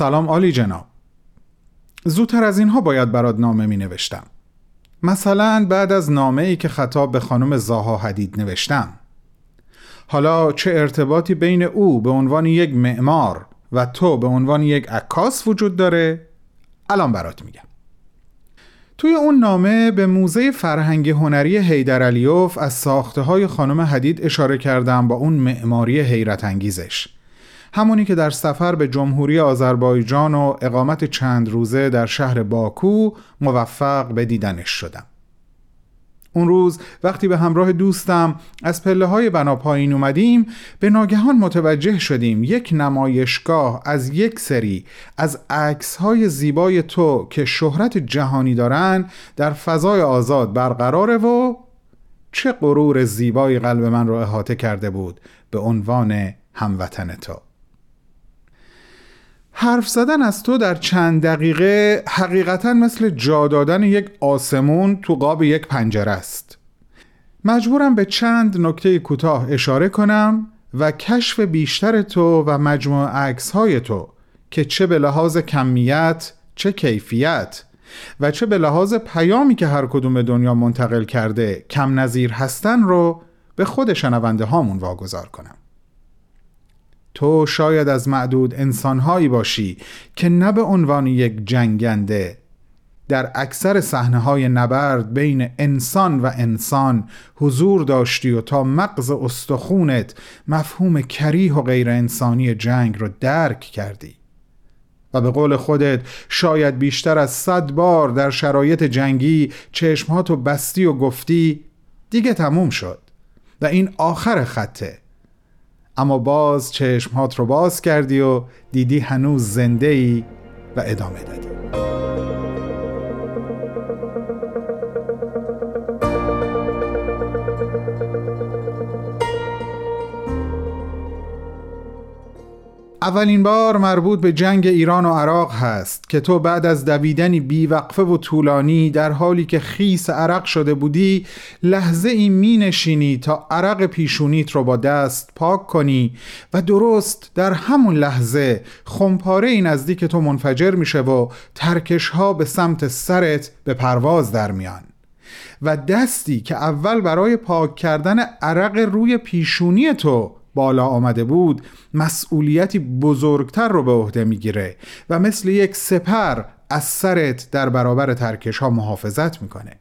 سلام عالی جناب. زودتر از اینها باید برات نامه می نوشتم. مثلا بعد از نامه ای که خطاب به خانم زاها حدید نوشتم. حالا چه ارتباطی بین او به عنوان یک معمار و تو به عنوان یک عکاس وجود داره؟ الان برات میگم. توی اون نامه به موزه فرهنگ هنری حیدر علیوف از ساخته های خانم حدید اشاره کردم با اون معماری حیرت انگیزش. همونی که در سفر به جمهوری آذربایجان و اقامت چند روزه در شهر باکو موفق به دیدنش شدم. اون روز وقتی به همراه دوستم از پله های بنا پایین اومدیم به ناگهان متوجه شدیم یک نمایشگاه از یک سری از عکس های زیبای تو که شهرت جهانی دارن در فضای آزاد برقراره و چه غرور زیبای قلب من را احاطه کرده بود به عنوان هموطن تو. حرف زدن از تو در چند دقیقه حقیقتا مثل جا دادن یک آسمون تو قاب یک پنجره است. مجبورم به چند نکته کوتاه اشاره کنم و کشف بیشتر تو و مجموع عکس های تو که چه به لحاظ کمیت چه کیفیت و چه به لحاظ پیامی که هر کدوم دنیا منتقل کرده کم نظیر هستن رو به خود شنونده هامون واگذار کنم. تو شاید از معدود انسانهایی باشی که نه به عنوان یک جنگنده. در اکثر صحنه های نبرد بین انسان و انسان حضور داشتی و تا مغز استخونت مفهوم کریه و غیر انسانی جنگ رو درک کردی. و به قول خودت شاید بیشتر از صد بار در شرایط جنگی چشمهاتو بستی و گفتی دیگه تموم شد. و این آخر خطه. اما باز چشمهات رو باز کردی و دیدی هنوز زنده ای و ادامه دادی. اولین بار مربوط به جنگ ایران و عراق هست که تو بعد از دویدنی بیوقفه و طولانی در حالی که خیس عرق شده بودی لحظه ای می نشینی تا عرق پیشونیت رو با دست پاک کنی و درست در همون لحظه خمپاره ای نزدیک تو منفجر میشه و ترکش ها به سمت سرت به پرواز در میان. و دستی که اول برای پاک کردن عرق روی پیشونی تو بالا آمده بود مسئولیتی بزرگتر رو به عهده می‌گیره و مثل یک سپر از سرت در برابر ترکش ها محافظت می‌کنه.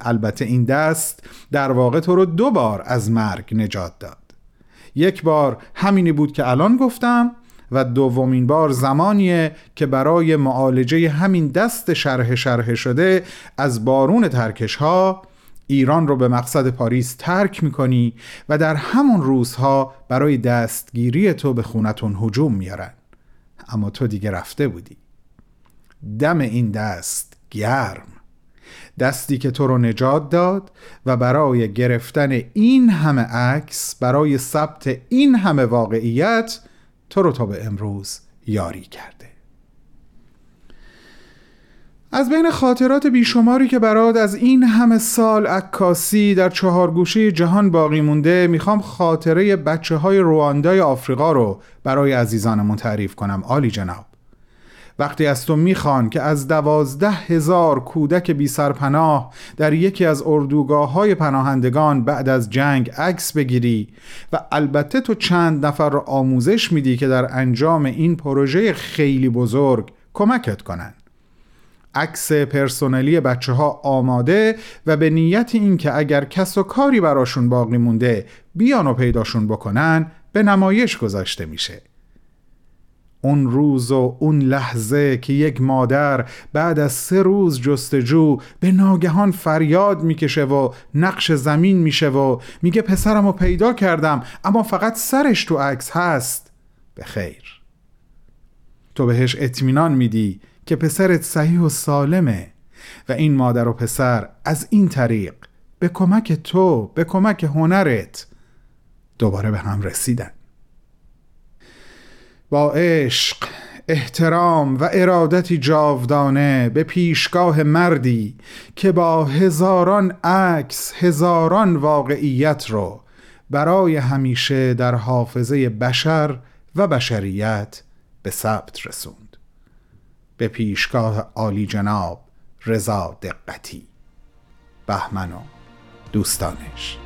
البته این دست در واقع تو رو دو بار از مرگ نجات داد. یک بار همینی بود که الان گفتم و دومین بار زمانیه که برای معالجه همین دست شرح شرح شده از بارون ترکش ها ایران رو به مقصد پاریس ترک می‌کنی و در همون روزها برای دستگیری تو به خونتون هجوم میارن. اما تو دیگه رفته بودی. دم این دست گرم. دستی که تو رو نجات داد و برای گرفتن این همه عکس برای ثبت این همه واقعیت تو رو تا به امروز یاری کرده. از بین خاطرات بیشماری که برات از این همه سال عکاسی در چهار گوشه جهان باقی مونده می‌خوام خاطره بچه های رواندای آفریقا رو برای عزیزانمون تعریف کنم. عالی جناب. وقتی از تو می‌خوان که از دوازده هزار کودک بی سرپناه در یکی از اردوگاه های پناهندگان بعد از جنگ عکس بگیری و البته تو چند نفر رو آموزش میدی که در انجام این پروژه خیلی بزرگ کمکت کنن. عکس پرسنلی بچه ها آماده و به نیت اینکه اگر کس و کاری براشون باقی مونده بیان و پیداشون بکنن به نمایش گذاشته میشه. اون روز و اون لحظه که یک مادر بعد از سه روز جستجو به ناگهان فریاد می‌کشه و نقش زمین میشه و میگه پسرم رو پیدا کردم اما فقط سرش تو عکس هست. به خیر. تو بهش اطمینان میدی. که پسرت صحیح و سالمه و این مادر و پسر از این طریق به کمک تو به کمک هنرت دوباره به هم رسیدن. با عشق احترام و ارادتی جاودانه به پیشگاه مردی که با هزاران عکس هزاران واقعیت رو برای همیشه در حافظه بشر و بشریت به ثبت رسوند. به پیشگاه عالی جناب رضا دقتی. بهمن و دوستانش.